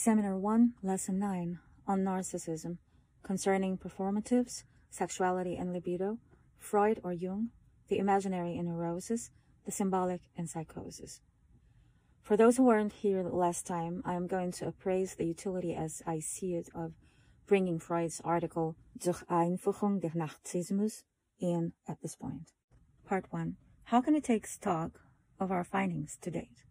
Seminar 1, Lesson 9 on Narcissism, concerning performatives, sexuality and libido, Freud or Jung, the imaginary in neurosis, the symbolic in psychosis. For those who weren't here last time, I am going to appraise the utility as I see it of bringing Freud's article Zur Einführung des Narzissmus in at this point. Part 1. How can it take stock of our findings to date?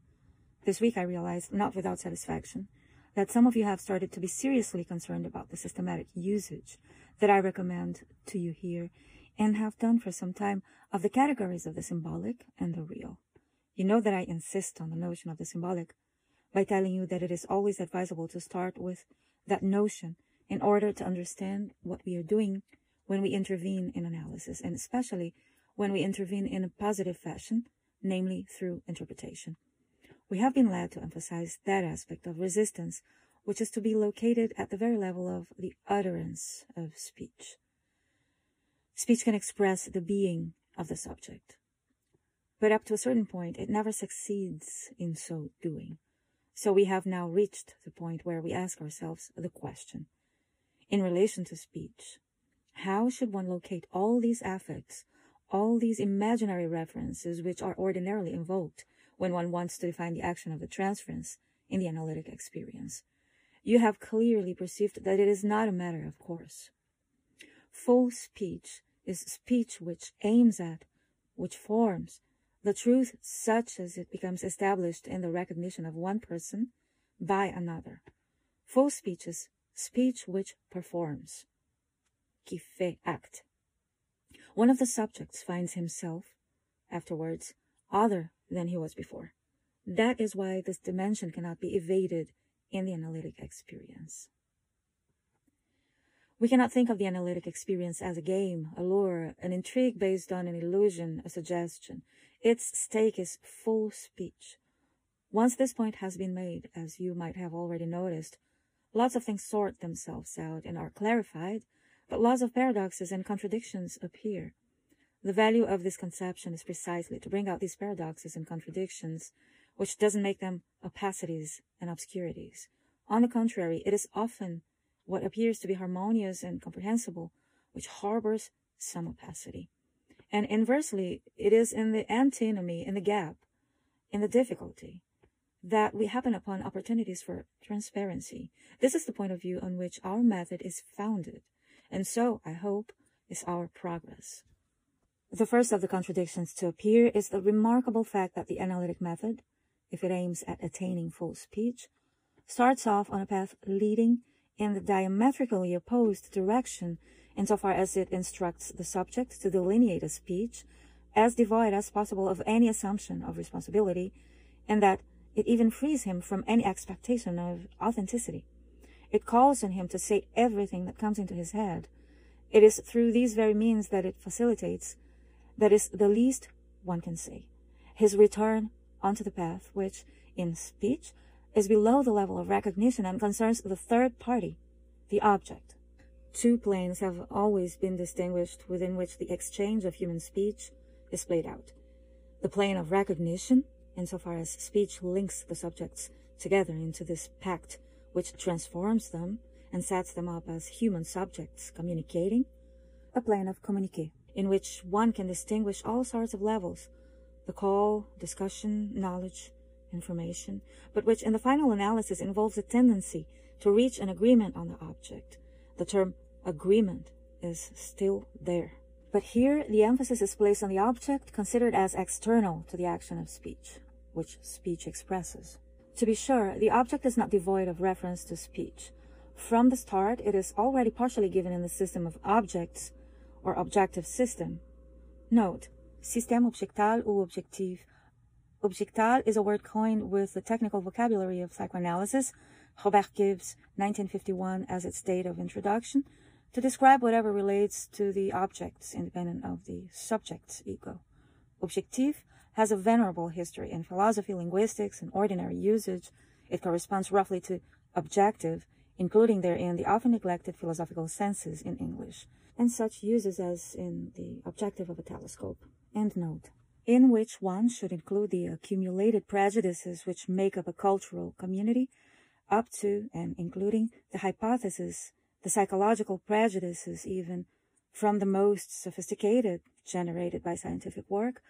This week I realized, not without satisfaction, that some of you have started to be seriously concerned about the systematic usage that I recommend to you here and have done for some time of the categories of the symbolic and the real. You know that I insist on the notion of the symbolic by telling you that it is always advisable to start with that notion in order to understand what we are doing when we intervene in analysis, and especially when we intervene in a positive fashion, namely through interpretation. We have been led to emphasize that aspect of resistance, which is to be located at the very level of the utterance of speech. Speech can express the being of the subject, but up to a certain point, it never succeeds in so doing. So we have now reached the point where we ask ourselves the question, in relation to speech, how should one locate all these affects, all these imaginary references which are ordinarily invoked when one wants to define the action of the transference in the analytic experience. You have clearly perceived that it is not a matter of course. Full speech is speech which aims at, which forms, the truth such as it becomes established in the recognition of one person by another. Full speech is speech which performs. Qui fait acte. One of the subjects finds himself, afterwards, other than he was before. That is why this dimension cannot be evaded in the analytic experience. We cannot think of the analytic experience as a game, a lure, an intrigue based on an illusion, a suggestion. Its stake is full speech. Once this point has been made, as you might have already noticed, lots of things sort themselves out and are clarified, but lots of paradoxes and contradictions appear. The value of this conception is precisely to bring out these paradoxes and contradictions, which doesn't make them opacities and obscurities. On the contrary, it is often what appears to be harmonious and comprehensible, which harbors some opacity. And inversely, it is in the antinomy, in the gap, in the difficulty, that we happen upon opportunities for transparency. This is the point of view on which our method is founded, and so, I hope, is our progress. The first of the contradictions to appear is the remarkable fact that the analytic method, if it aims at attaining full speech, starts off on a path leading in the diametrically opposed direction insofar as it instructs the subject to delineate a speech as devoid as possible of any assumption of responsibility, and that it even frees him from any expectation of authenticity. It calls on him to say everything that comes into his head. It is through these very means that it facilitates that is the least one can say. His return onto the path, which, in speech, is below the level of recognition and concerns the third party, the object. Two planes have always been distinguished within which the exchange of human speech is played out. The plane of recognition, insofar as speech links the subjects together into this pact which transforms them and sets them up as human subjects communicating, a plane of communique, in which one can distinguish all sorts of levels the call, discussion, knowledge, information, but which in the final analysis involves a tendency to reach an agreement on the object. The term agreement is still there. But here, the emphasis is placed on the object considered as external to the action of speech, which speech expresses. To be sure, the object is not devoid of reference to speech. From the start, it is already partially given in the system of objects or objective system. Note, système objectal ou objectif. Objectal is a word coined with the technical vocabulary of psychoanalysis, Robert Gibbs, 1951, as its date of introduction, to describe whatever relates to the objects independent of the subject's ego. Objectif has a venerable history in philosophy, linguistics, and ordinary usage. It corresponds roughly to objective, including therein the often neglected philosophical senses in English and such uses as in the objective of a telescope. Endnote. In which one should include the accumulated prejudices which make up a cultural community, up to and including the hypothesis, the psychological prejudices even, from the most sophisticated, generated by scientific work,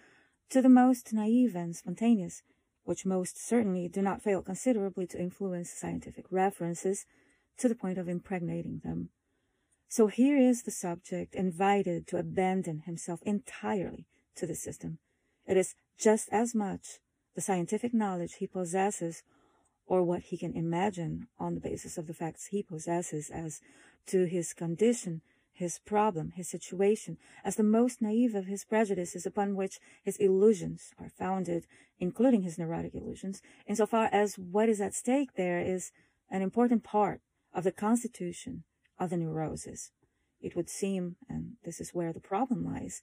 to the most naive and spontaneous, which most certainly do not fail considerably to influence scientific references to the point of impregnating them. So here is the subject invited to abandon himself entirely to the system. It is just as much the scientific knowledge he possesses or what he can imagine on the basis of the facts he possesses as to his condition, his problem, his situation, as the most naive of his prejudices upon which his illusions are founded, including his neurotic illusions, insofar as what is at stake there is an important part of the constitution of the neurosis. It would seem, and this is where the problem lies,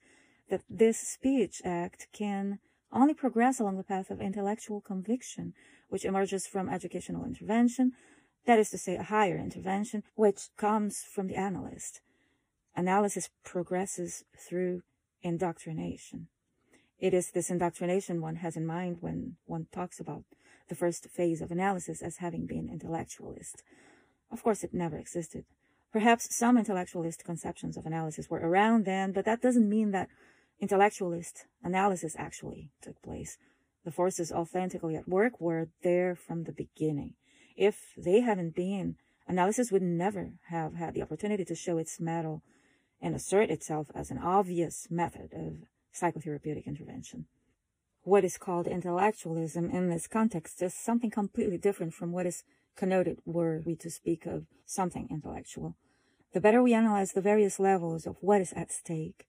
that this speech act can only progress along the path of intellectual conviction, which emerges from educational intervention, that is to say, a higher intervention, which comes from the analyst. Analysis progresses through indoctrination. It is this indoctrination one has in mind when one talks about the first phase of analysis as having been intellectualist. Of course, it never existed. Perhaps some intellectualist conceptions of analysis were around then, but that doesn't mean that intellectualist analysis actually took place. The forces authentically at work were there from the beginning. If they hadn't been, analysis would never have had the opportunity to show its mettle and assert itself as an obvious method of psychotherapeutic intervention. What is called intellectualism in this context is something completely different from what is connoted were we to speak of something intellectual. The better we analyze the various levels of what is at stake,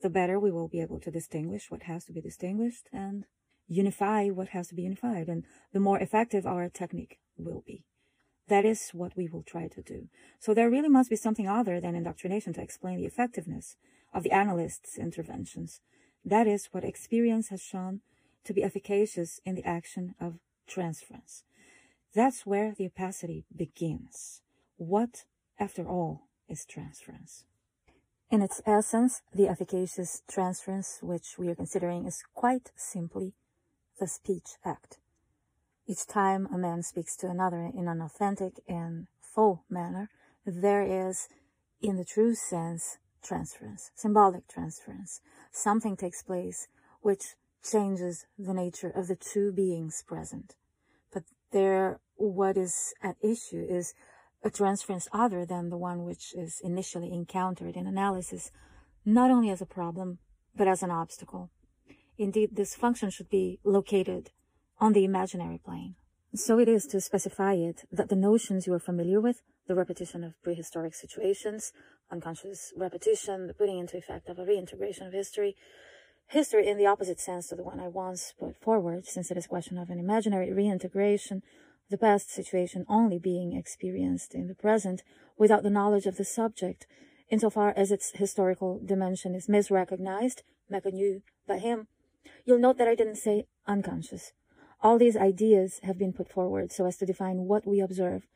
the better we will be able to distinguish what has to be distinguished and unify what has to be unified, and the more effective our technique will be. That is what we will try to do. So there really must be something other than indoctrination to explain the effectiveness of the analyst's interventions. That is what experience has shown to be efficacious in the action of transference. That's where the opacity begins. What, after all, is transference? In its essence, the efficacious transference which we are considering is quite simply the speech act. Each time a man speaks to another in an authentic and full manner, there is, in the true sense, transference, symbolic transference. Something takes place which changes the nature of the two beings present. But there, what is at issue is a transference other than the one which is initially encountered in analysis, not only as a problem, but as an obstacle. Indeed, this function should be located on the imaginary plane. So it is to specify it that the notions you are familiar with, the repetition of prehistoric situations, unconscious repetition, the putting into effect of a reintegration of history, history in the opposite sense to the one I once put forward, since it is a question of an imaginary reintegration, the past situation only being experienced in the present without the knowledge of the subject, insofar as its historical dimension is misrecognized, méconnu, by him. You'll note that I didn't say unconscious. All these ideas have been put forward so as to define what we observe,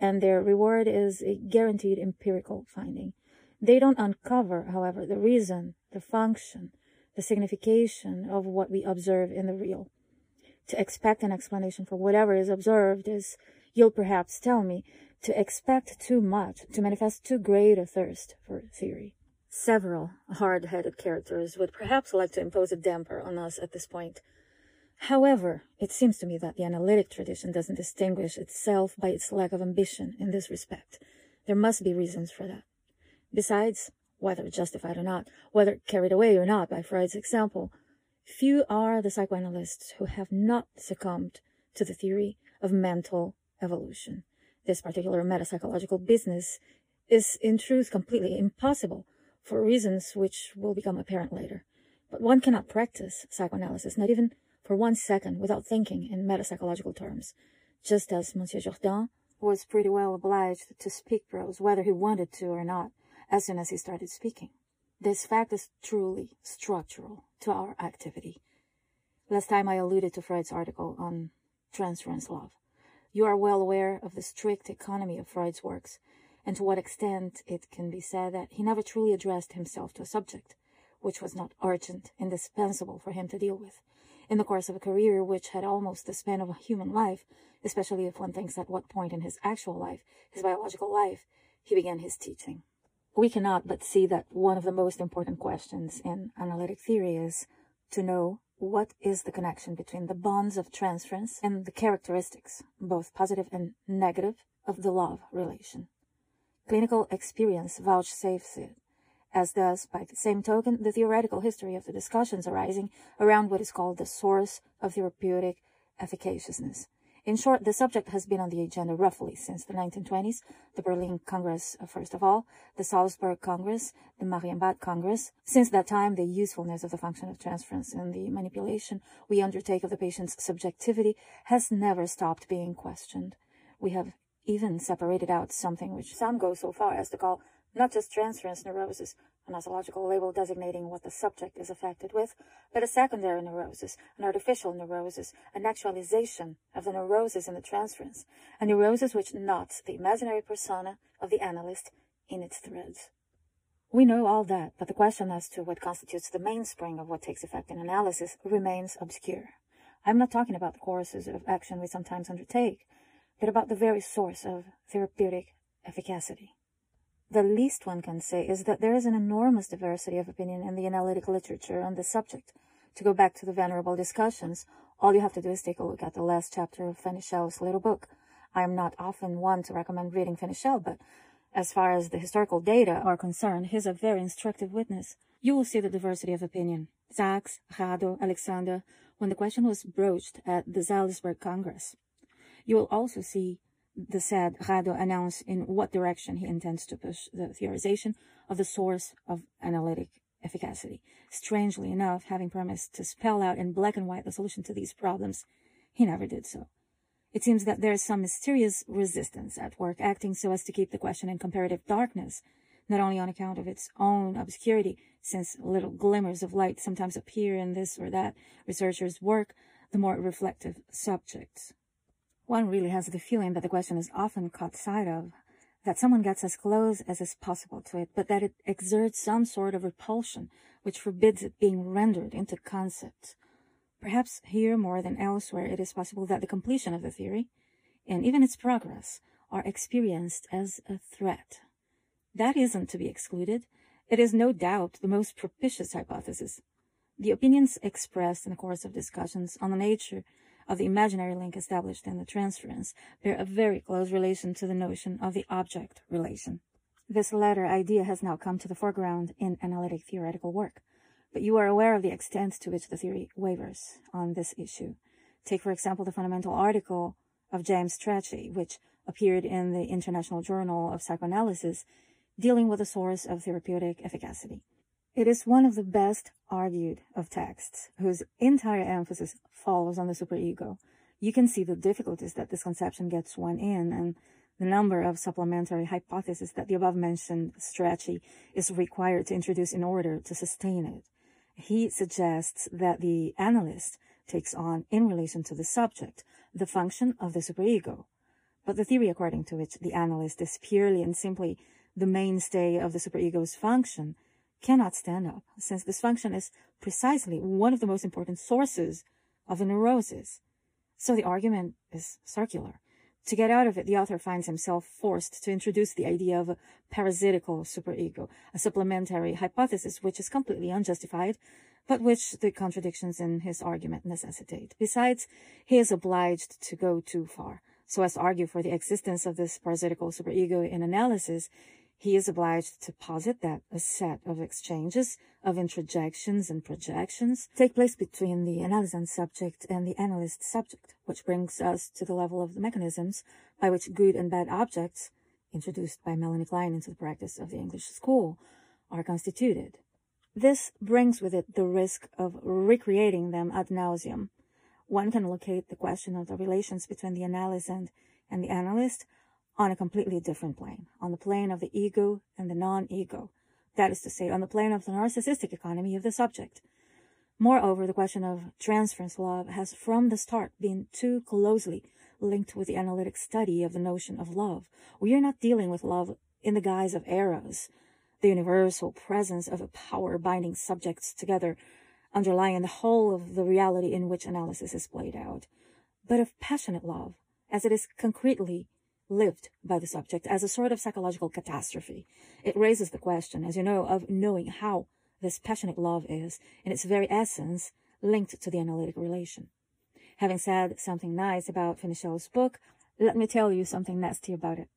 and their reward is a guaranteed empirical finding. They don't uncover, however, the reason, the function, the signification of what we observe in the real. To expect an explanation for whatever is observed is, you'll perhaps tell me, to expect too much, to manifest too great a thirst for theory. Several hard-headed characters would perhaps like to impose a damper on us at this point. However, it seems to me that the analytic tradition doesn't distinguish itself by its lack of ambition in this respect. There must be reasons for that. Besides, whether justified or not, whether carried away or not by Freud's example, few are the psychoanalysts who have not succumbed to the theory of mental evolution. This particular metapsychological business is in truth completely impossible for reasons which will become apparent later. But one cannot practice psychoanalysis, not even for one second without thinking in metapsychological terms, just as Monsieur Jourdain was pretty well obliged to speak prose, whether he wanted to or not, as soon as he started speaking. This fact is truly structural to our activity. Last time I alluded to Freud's article on transference love. You are well aware of the strict economy of Freud's works, and to what extent it can be said that he never truly addressed himself to a subject, which was not urgent, indispensable for him to deal with, in the course of a career which had almost the span of a human life, especially if one thinks at what point in his actual life, his biological life, he began his teaching. We cannot but see that one of the most important questions in analytic theory is to know what is the connection between the bonds of transference and the characteristics, both positive and negative, of the love relation. Clinical experience vouchsafes it, as does, by the same token, the theoretical history of the discussions arising around what is called the source of therapeutic efficaciousness. In short, the subject has been on the agenda roughly since the 1920s, the Berlin Congress, uh, first of all, the Salzburg Congress, the Marienbad Congress. Since that time, the usefulness of the function of transference and the manipulation we undertake of the patient's subjectivity has never stopped being questioned. We have even separated out something which some go so far as to call not just transference neurosis, a nosological label designating what the subject is affected with, but a secondary neurosis, an artificial neurosis, an actualization of the neurosis in the transference, a neurosis which knots the imaginary persona of the analyst in its threads. We know all that, but the question as to what constitutes the mainspring of what takes effect in analysis remains obscure. I'm not talking about the courses of action we sometimes undertake, but about the very source of therapeutic efficacy. The least one can say is that there is an enormous diversity of opinion in the analytic literature on this subject. To go back to the venerable discussions, all you have to do is take a look at the last chapter of Fenichel's little book. I am not often one to recommend reading Fenichel, but as far as the historical data are concerned, he is a very instructive witness. You will see the diversity of opinion. Sachs, Rado, Alexander, when the question was broached at the Salzburg Congress. You will also see the said Rado announce in what direction he intends to push the theorization of the source of analytic efficacy. Strangely enough, having promised to spell out in black and white the solution to these problems, he never did so. It seems that there is some mysterious resistance at work acting so as to keep the question in comparative darkness, not only on account of its own obscurity, since little glimmers of light sometimes appear in this or that researcher's work, the more reflective subjects. One really has the feeling that the question is often caught sight of, that someone gets as close as is possible to it, but that it exerts some sort of repulsion which forbids it being rendered into concept. Perhaps here more than elsewhere it is possible that the completion of the theory, and even its progress, are experienced as a threat. That isn't to be excluded. It is no doubt the most propitious hypothesis. The opinions expressed in the course of discussions on the nature of the imaginary link established in the transference bear a very close relation to the notion of the object relation. This latter idea has now come to the foreground in analytic theoretical work, but you are aware of the extent to which the theory wavers on this issue. Take, for example, the fundamental article of James Strachey, which appeared in the International Journal of Psychoanalysis, dealing with the source of therapeutic efficacy. It is one of the best argued of texts, whose entire emphasis falls on the superego. You can see the difficulties that this conception gets one in and the number of supplementary hypotheses that the above-mentioned Strachey is required to introduce in order to sustain it. He suggests that the analyst takes on, in relation to the subject, the function of the superego. But the theory according to which the analyst is purely and simply the mainstay of the superego's function cannot stand up, since this function is precisely one of the most important sources of the neurosis. So the argument is circular. To get out of it, the author finds himself forced to introduce the idea of a parasitical superego, a supplementary hypothesis which is completely unjustified, but which the contradictions in his argument necessitate. Besides, he is obliged to go too far, so as to argue for the existence of this parasitical superego in analysis, he is obliged to posit that a set of exchanges of introjections and projections take place between the analysand subject and the analyst subject, which brings us to the level of the mechanisms by which good and bad objects, introduced by Melanie Klein into the practice of the English school, are constituted. This brings with it the risk of recreating them ad nauseum. One can locate the question of the relations between the analysand and the analyst on a completely different plane, on the plane of the ego and the non-ego, that is to say, on the plane of the narcissistic economy of the subject. Moreover, the question of transference love has from the start been too closely linked with the analytic study of the notion of love. We are not dealing with love in the guise of eros, the universal presence of a power binding subjects together underlying the whole of the reality in which analysis is played out, but of passionate love, as it is concretely lived by the subject as a sort of psychological catastrophe. It raises the question, as you know, of knowing how this passionate love is, in its very essence, linked to the analytic relation. Having said something nice about Fenichel's book, let me tell you something nasty about it.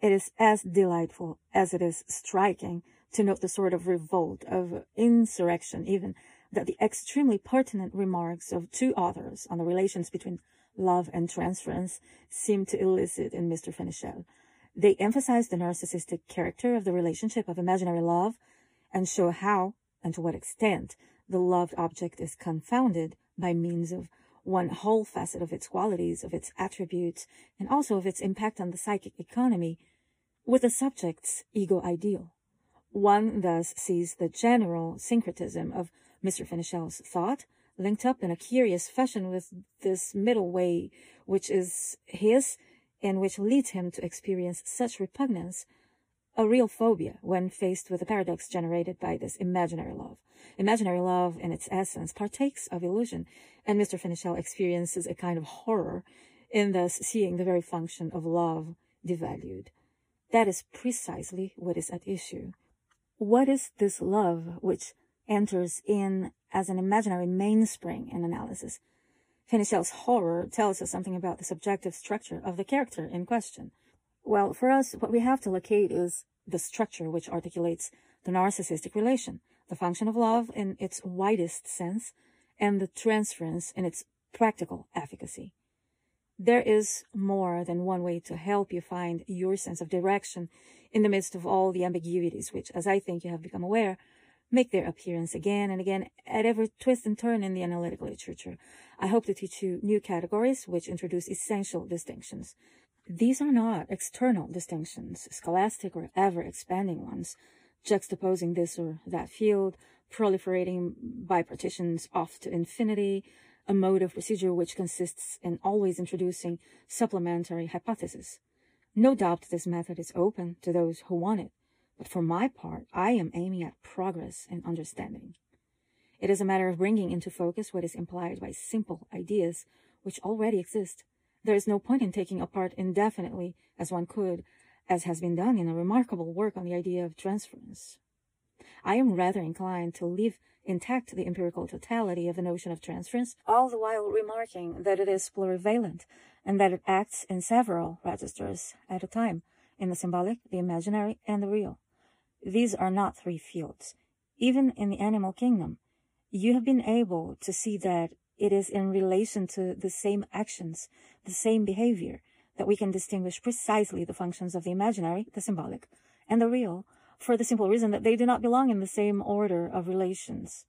It is as delightful as it is striking to note the sort of revolt, of insurrection even, that the extremely pertinent remarks of two authors on the relations between love and transference seem to elicit in Mr. Fenichel. They emphasize the narcissistic character of the relationship of imaginary love and show how and to what extent the loved object is confounded by means of one whole facet of its qualities, of its attributes, and also of its impact on the psychic economy with the subject's ego ideal. One thus sees the general syncretism of Mr. Fenichel's thought linked up in a curious fashion with this middle way, which is his and which leads him to experience such repugnance, a real phobia when faced with the paradox generated by this imaginary love. Imaginary love, in its essence, partakes of illusion, and Mr. Fenichel experiences a kind of horror in thus seeing the very function of love devalued. That is precisely what is at issue. What is this love which enters in as an imaginary mainspring in analysis. Fenichel's horror tells us something about the subjective structure of the character in question. Well, for us, what we have to locate is the structure which articulates the narcissistic relation, the function of love in its widest sense, and the transference in its practical efficacy. There is more than one way to help you find your sense of direction in the midst of all the ambiguities which, as I think you have become aware, make their appearance again and again at every twist and turn in the analytic literature. I hope to teach you new categories which introduce essential distinctions. These are not external distinctions, scholastic or ever expanding ones, juxtaposing this or that field, proliferating by partitions off to infinity, a mode of procedure which consists in always introducing supplementary hypotheses. No doubt this method is open to those who want it, but for my part, I am aiming at progress and understanding. It is a matter of bringing into focus what is implied by simple ideas which already exist. There is no point in taking apart indefinitely, as one could, as has been done in a remarkable work on the idea of transference. I am rather inclined to leave intact the empirical totality of the notion of transference, all the while remarking that it is plurivalent and that it acts in several registers at a time, in the symbolic, the imaginary, and the real. These are not three fields. Even in the animal kingdom, you have been able to see that it is in relation to the same actions, the same behavior, that we can distinguish precisely the functions of the imaginary, the symbolic, and the real, for the simple reason that they do not belong in the same order of relations.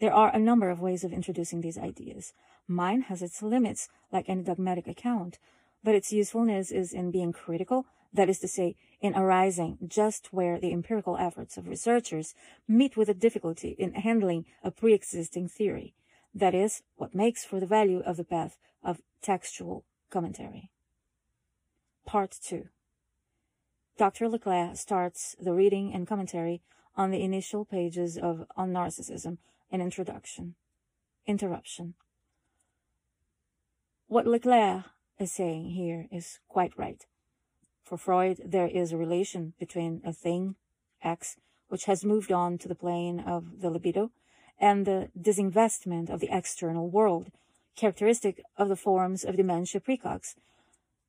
There are a number of ways of introducing these ideas. Mine has its limits, like any dogmatic account, but its usefulness is in being critical that is to say, in arising just where the empirical efforts of researchers meet with a difficulty in handling a pre-existing theory. That is what makes for the value of the path of textual commentary. Part 2 Dr. Leclaire starts the reading and commentary on the initial pages of On Narcissism, an introduction. Interruption. What Leclaire is saying here is quite right. For Freud, there is a relation between a thing, X, which has moved on to the plane of the libido, and the disinvestment of the external world, characteristic of the forms of dementia praecox.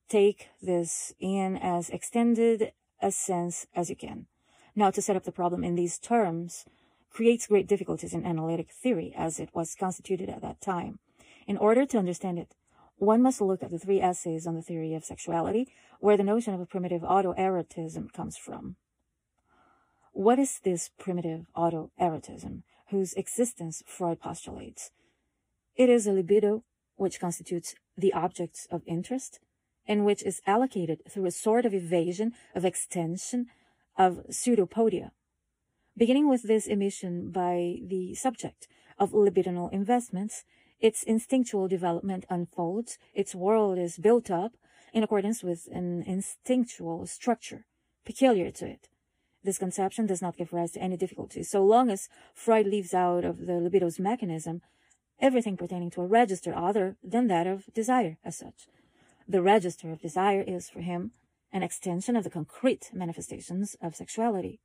Take this in as extended a sense as you can. Now, to set up the problem in these terms creates great difficulties in analytic theory as it was constituted at that time. In order to understand it, one must look at the three essays on the theory of sexuality, where the notion of a primitive autoerotism comes from. What is this primitive autoerotism, whose existence Freud postulates? It is a libido which constitutes the objects of interest, and which is allocated through a sort of evasion of extension of pseudopodia. Beginning with this emission by the subject of libidinal investments, its instinctual development unfolds, its world is built up in accordance with an instinctual structure peculiar to it. This conception does not give rise to any difficulty. So long as Freud leaves out of the libido's mechanism everything pertaining to a register other than that of desire as such. The register of desire is, for him, an extension of the concrete manifestations of sexuality,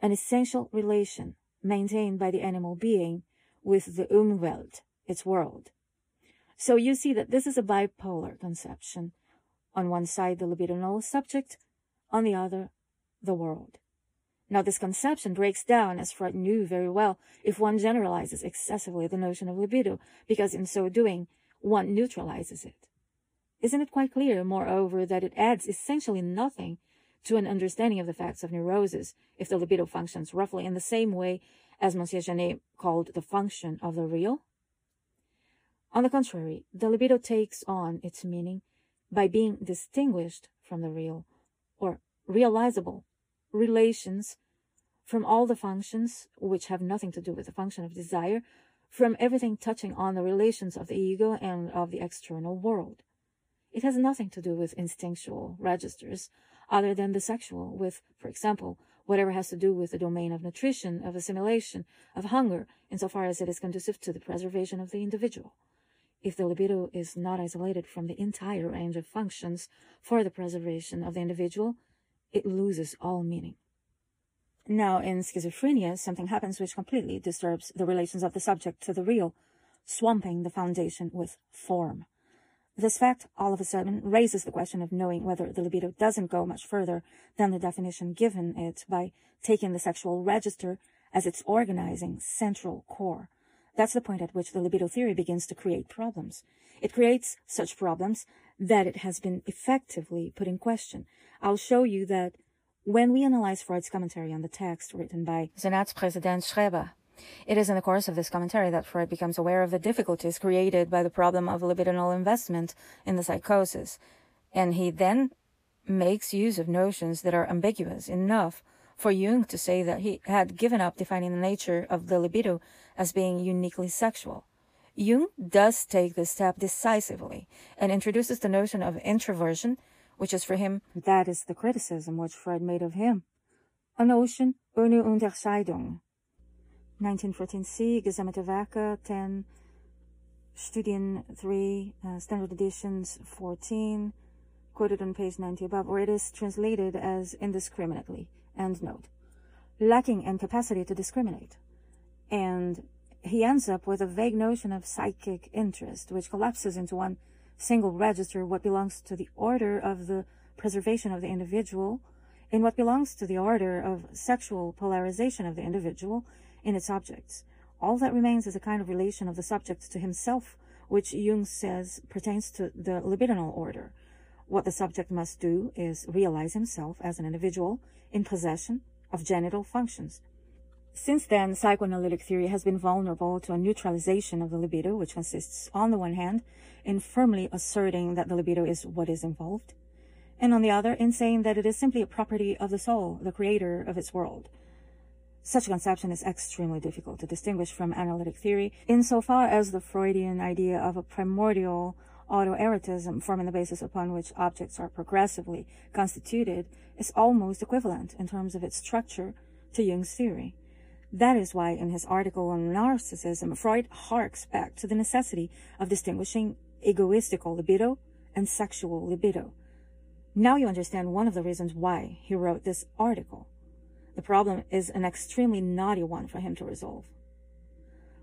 an essential relation maintained by the animal being with the Umwelt, its world. So you see that this is a bipolar conception. On one side, the libidinal subject, on the other, the world. Now, this conception breaks down, as Freud knew very well, if one generalizes excessively the notion of libido, because in so doing, one neutralizes it. Isn't it quite clear, moreover, that it adds essentially nothing to an understanding of the facts of neurosis if the libido functions roughly in the same way as Monsieur Janet called the function of the real? On the contrary, the libido takes on its meaning by being distinguished from the real, or realizable relations from all the functions which have nothing to do with the function of desire, from everything touching on the relations of the ego and of the external world. It has nothing to do with instinctual registers other than the sexual, with, for example, whatever has to do with the domain of nutrition, of assimilation, of hunger, insofar as it is conducive to the preservation of the individual. If the libido is not isolated from the entire range of functions for the preservation of the individual, it loses all meaning. Now, in schizophrenia, something happens which completely disturbs the relations of the subject to the real, swamping the foundation with form. This fact, all of a sudden, raises the question of knowing whether the libido doesn't go much further than the definition given it by taking the sexual register as its organizing central core. That's the point at which the libido theory begins to create problems. It creates such problems that it has been effectively put in question. I'll show you that when we analyze Freud's commentary on the text written by Senatspräsident Schreber, it is in the course of this commentary that Freud becomes aware of the difficulties created by the problem of libidinal investment in the psychosis, and he then makes use of notions that are ambiguous enough for Jung to say that he had given up defining the nature of the libido as being uniquely sexual. Jung does take this step decisively and introduces the notion of introversion, which is for him, that is the criticism which Freud made of him, a notion ohne Unterscheidung. 1914c, Gesammelte Werke, 10, Studien 3, uh, Standard Editions 14, quoted on page 90 above, where it is translated as indiscriminately, and note, lacking in capacity to discriminate. And he ends up with a vague notion of psychic interest, which collapses into one single register what belongs to the order of the preservation of the individual in what belongs to the order of sexual polarization of the individual in its objects. All that remains is a kind of relation of the subject to himself, which Jung says pertains to the libidinal order. What the subject must do is realize himself as an individual in possession of genital functions. Since then, psychoanalytic theory has been vulnerable to a neutralization of the libido, which consists, on the one hand, in firmly asserting that the libido is what is involved, and on the other, in saying that it is simply a property of the soul, the creator of its world. Such a conception is extremely difficult to distinguish from analytic theory, insofar as the Freudian idea of a primordial autoerotism forming the basis upon which objects are progressively constituted is almost equivalent in terms of its structure to Jung's theory. That is why in his article on narcissism, Freud harks back to the necessity of distinguishing egoistical libido and sexual libido. Now you understand one of the reasons why he wrote this article. The problem is an extremely knotty one for him to resolve.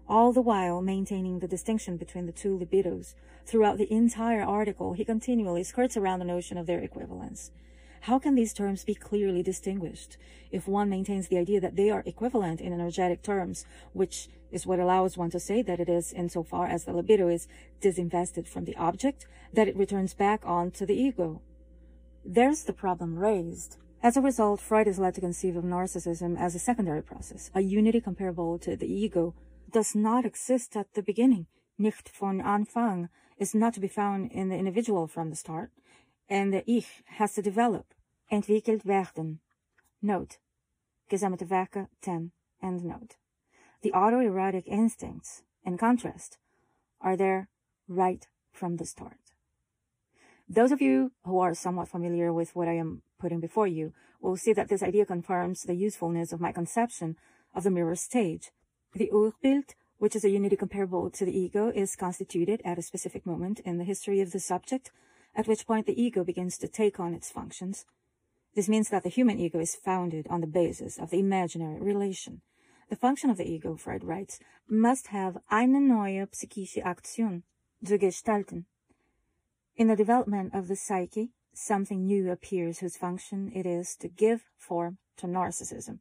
All the while maintaining the distinction between the two libidos, throughout the entire article, he continually skirts around the notion of their equivalence. How can these terms be clearly distinguished if one maintains the idea that they are equivalent in energetic terms, which is what allows one to say that it is insofar as the libido is disinvested from the object, that it returns back on to the ego? There's the problem raised. As a result, Freud is led to conceive of narcissism as a secondary process, a unity comparable to the ego, does not exist at the beginning. Nicht von Anfang is not to be found in the individual from the start, and the Ich has to develop, entwickelt werden. Note. Gesammelte Werke 10, end note. The autoerotic instincts, in contrast, are there right from the start. Those of you who are somewhat familiar with what I am putting before you, we'll see that this idea confirms the usefulness of my conception of the mirror stage. The Urbild, which is a unity comparable to the ego, is constituted at a specific moment in the history of the subject, at which point the ego begins to take on its functions. This means that the human ego is founded on the basis of the imaginary relation. The function of the ego, Freud writes, must have eine neue psychische Aktion, zu gestalten. In the development of the psyche, something new appears whose function it is to give form to narcissism.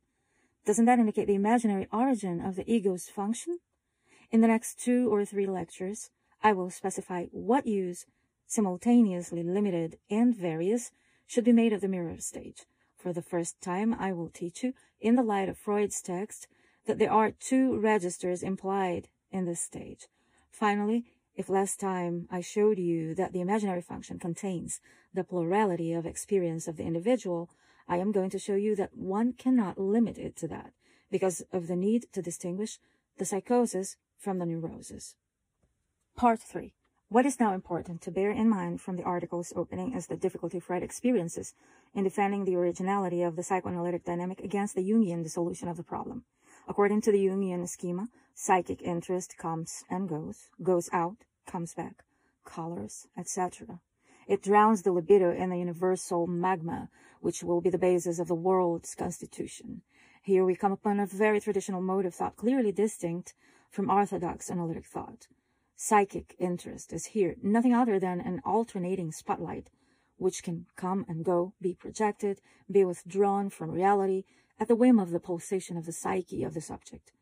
Doesn't that indicate the imaginary origin of the ego's function? In the next two or three lectures, I will specify what use, simultaneously limited and various, should be made of the mirror stage. For the first time, I will teach you, in the light of Freud's text, that there are two registers implied in this stage. Finally, if last time I showed you that the imaginary function contains the plurality of experience of the individual, I am going to show you that one cannot limit it to that because of the need to distinguish the psychosis from the neurosis. Part 3. What is now important to bear in mind from the article's opening is the difficulty Freud experiences in defending the originality of the psychoanalytic dynamic against the Jungian dissolution of the problem. According to the Jungian schema, psychic interest comes and goes, goes out, comes back, colors, etc. It drowns the libido in the universal magma, which will be the basis of the world's constitution. Here we come upon a very traditional mode of thought, clearly distinct from orthodox analytic thought. Psychic interest is here nothing other than an alternating spotlight, which can come and go, be projected, be withdrawn from reality at the whim of the pulsation of the psyche of the subject.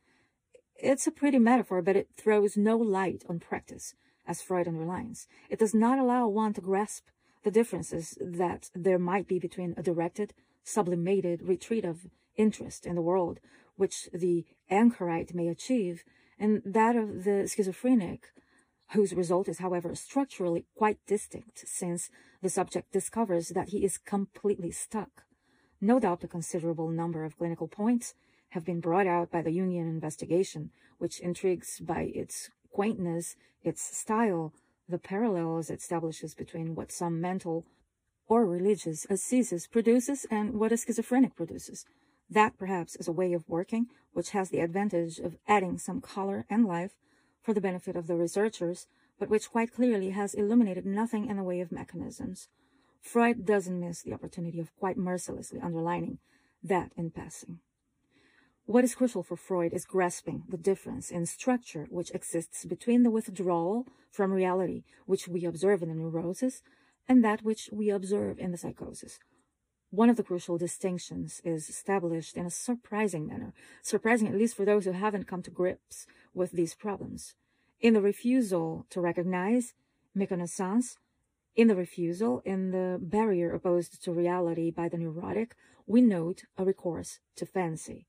It's a pretty metaphor, but it throws no light on practice, as Freud underlines. It does not allow one to grasp the differences that there might be between a directed, sublimated retreat of interest in the world, which the anchorite may achieve, and that of the schizophrenic, whose result is, however, structurally quite distinct, since the subject discovers that he is completely stuck. No doubt a considerable number of clinical points have been brought out by the Jungian investigation, which intrigues by its quaintness, its style, the parallels it establishes between what some mental or religious ascesis produces and what a schizophrenic produces. That perhaps is a way of working which has the advantage of adding some color and life for the benefit of the researchers, but which quite clearly has illuminated nothing in the way of mechanisms. Freud doesn't miss the opportunity of quite mercilessly underlining that in passing. What is crucial for Freud is grasping the difference in structure which exists between the withdrawal from reality which we observe in the neurosis and that which we observe in the psychosis. One of the crucial distinctions is established in a surprising manner, surprising at least for those who haven't come to grips with these problems. In the refusal to recognize, méconnaissance, in the refusal, in the barrier opposed to reality by the neurotic, we note a recourse to fancy.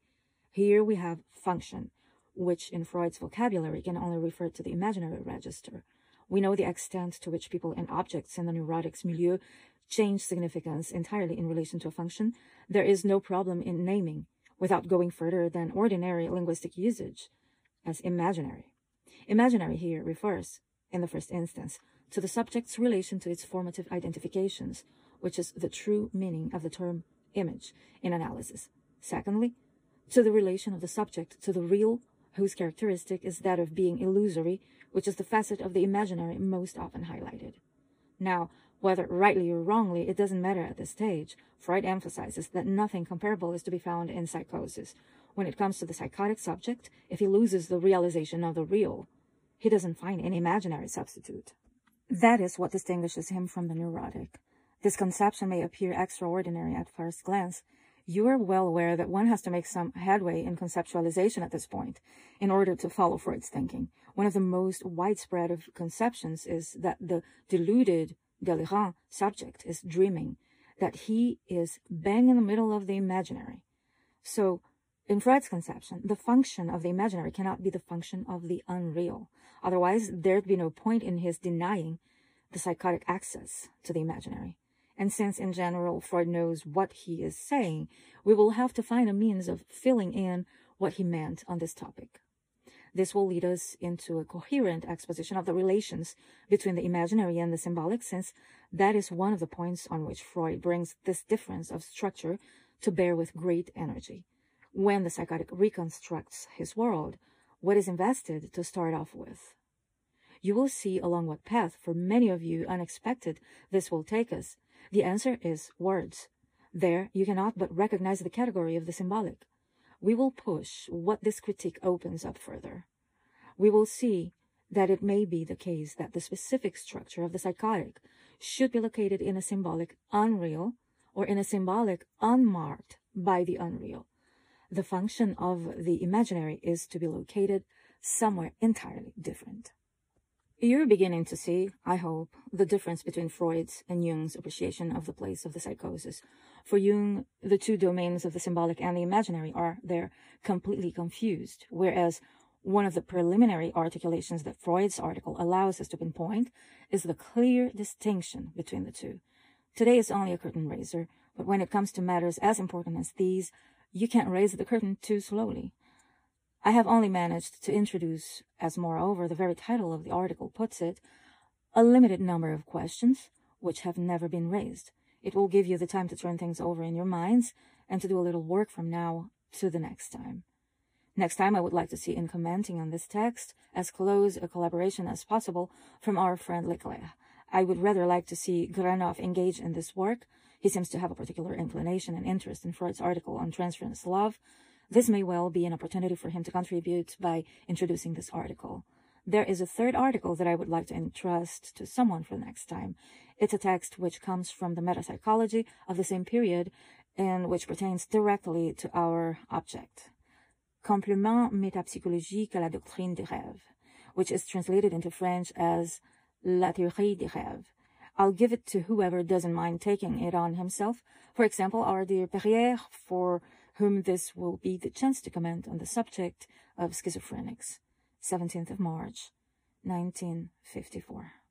Here we have function, which in Freud's vocabulary can only refer to the imaginary register. We know the extent to which people and objects in the neurotic's milieu change significance entirely in relation to a function. There is no problem in naming, without going further than ordinary linguistic usage, as imaginary. Imaginary here refers, in the first instance, to the subject's relation to its formative identifications, which is the true meaning of the term image in analysis. Secondly, to the relation of the subject to the real, whose characteristic is that of being illusory, which is the facet of the imaginary most often highlighted. Now, whether rightly or wrongly, it doesn't matter at this stage. Freud emphasizes that nothing comparable is to be found in psychosis. When it comes to the psychotic subject, if he loses the realization of the real, he doesn't find an imaginary substitute. That is what distinguishes him from the neurotic. This conception may appear extraordinary at first glance, you are well aware that one has to make some headway in conceptualization at this point in order to follow Freud's thinking. One of the most widespread of conceptions is that the deluded, delirant subject is dreaming, that he is bang in the middle of the imaginary. So, in Freud's conception, the function of the imaginary cannot be the function of the unreal. Otherwise, there'd be no point in his denying the psychotic access to the imaginary. And since in general Freud knows what he is saying, we will have to find a means of filling in what he meant on this topic. This will lead us into a coherent exposition of the relations between the imaginary and the symbolic, since that is one of the points on which Freud brings this difference of structure to bear with great energy. When the psychotic reconstructs his world, what is invested to start off with? You will see along what path, for many of you unexpected, this will take us. The answer is words. There, you cannot but recognize the category of the symbolic we will push what this critique opens up further. We will see that it may be the case that the specific structure of the psychotic should be located in a symbolic unreal or in a symbolic unmarked by the unreal. The function of the imaginary is to be located somewhere entirely different. You're beginning to see, I hope, the difference between Freud's and Jung's appreciation of the place of the psychosis. For Jung, the two domains of the symbolic and the imaginary are there completely confused, whereas one of the preliminary articulations that Freud's article allows us to pinpoint is the clear distinction between the two. Today is only a curtain raiser, but when it comes to matters as important as these, you can't raise the curtain too slowly. I have only managed to introduce, as moreover the very title of the article puts it, a limited number of questions which have never been raised. It will give you the time to turn things over in your minds and to do a little work from now to the next time. Next time, I would like to see in commenting on this text as close a collaboration as possible from our friend Leclaire. I would rather like to see Granoff engage in this work. He seems to have a particular inclination and interest in Freud's article on transference love, this may well be an opportunity for him to contribute by introducing this article. There is a third article that I would like to entrust to someone for the next time. It's a text which comes from the metapsychology of the same period and which pertains directly to our object. Complément métapsychologique à la doctrine des rêves, which is translated into French as La théorie des rêves. I'll give it to whoever doesn't mind taking it on himself. For example, our dear Perrier for whom this will be the chance to comment on the subject of schizophrenics. 17th of March, 1954.